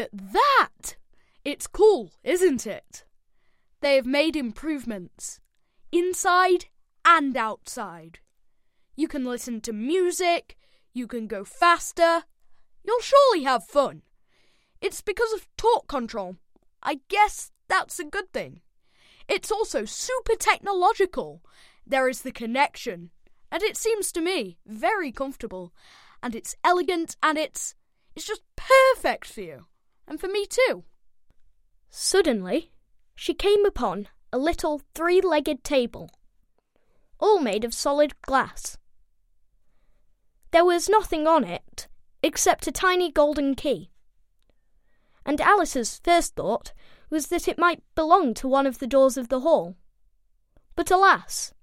at that! It's cool, isn't it? They have made improvements, inside and outside. You can listen to music, you can go faster. You'll surely have fun. It's because of torque control. I guess that's a good thing. It's also super technological. There is the connection, and it seems to me very comfortable, and it's elegant, and it's it's just perfect for you, and for me too. Suddenly, she came upon a little three legged table, all made of solid glass. There was nothing on it except a tiny golden key. And Alice's first thought was that it might belong to one of the doors of the hall. But alas,